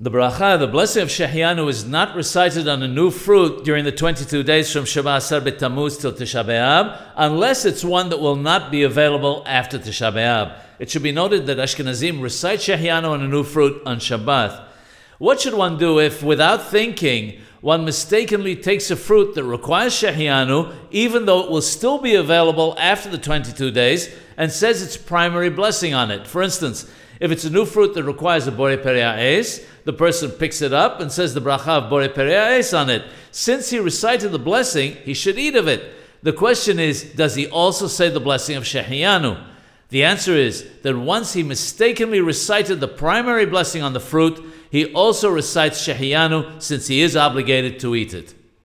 The bracha, the blessing of Shehecheyanu, is not recited on a new fruit during the 22 days from Shiva Asar B'Tammuz till Tisha B'Av, unless it's one that will not be available after Tisha B'Av. It should be noted that Ashkenazim recite Shehecheyanu on a new fruit on Shabbat. What should one do if, without thinking, one mistakenly takes a fruit that requires Shehecheyanu, even though it will still be available after the 22 days, and says its primary blessing on it? For instance, if it's a new fruit that requires a Bore Peri Ha'etz, the person picks it up and says the bracha of Bore Peri Ha'etz on it. Since he recited the blessing, he should eat of it. The question is, does he also say the blessing of Shehecheyanu? The answer is that once he mistakenly recited the primary blessing on the fruit, he also recites Shehecheyanu since he is obligated to eat it.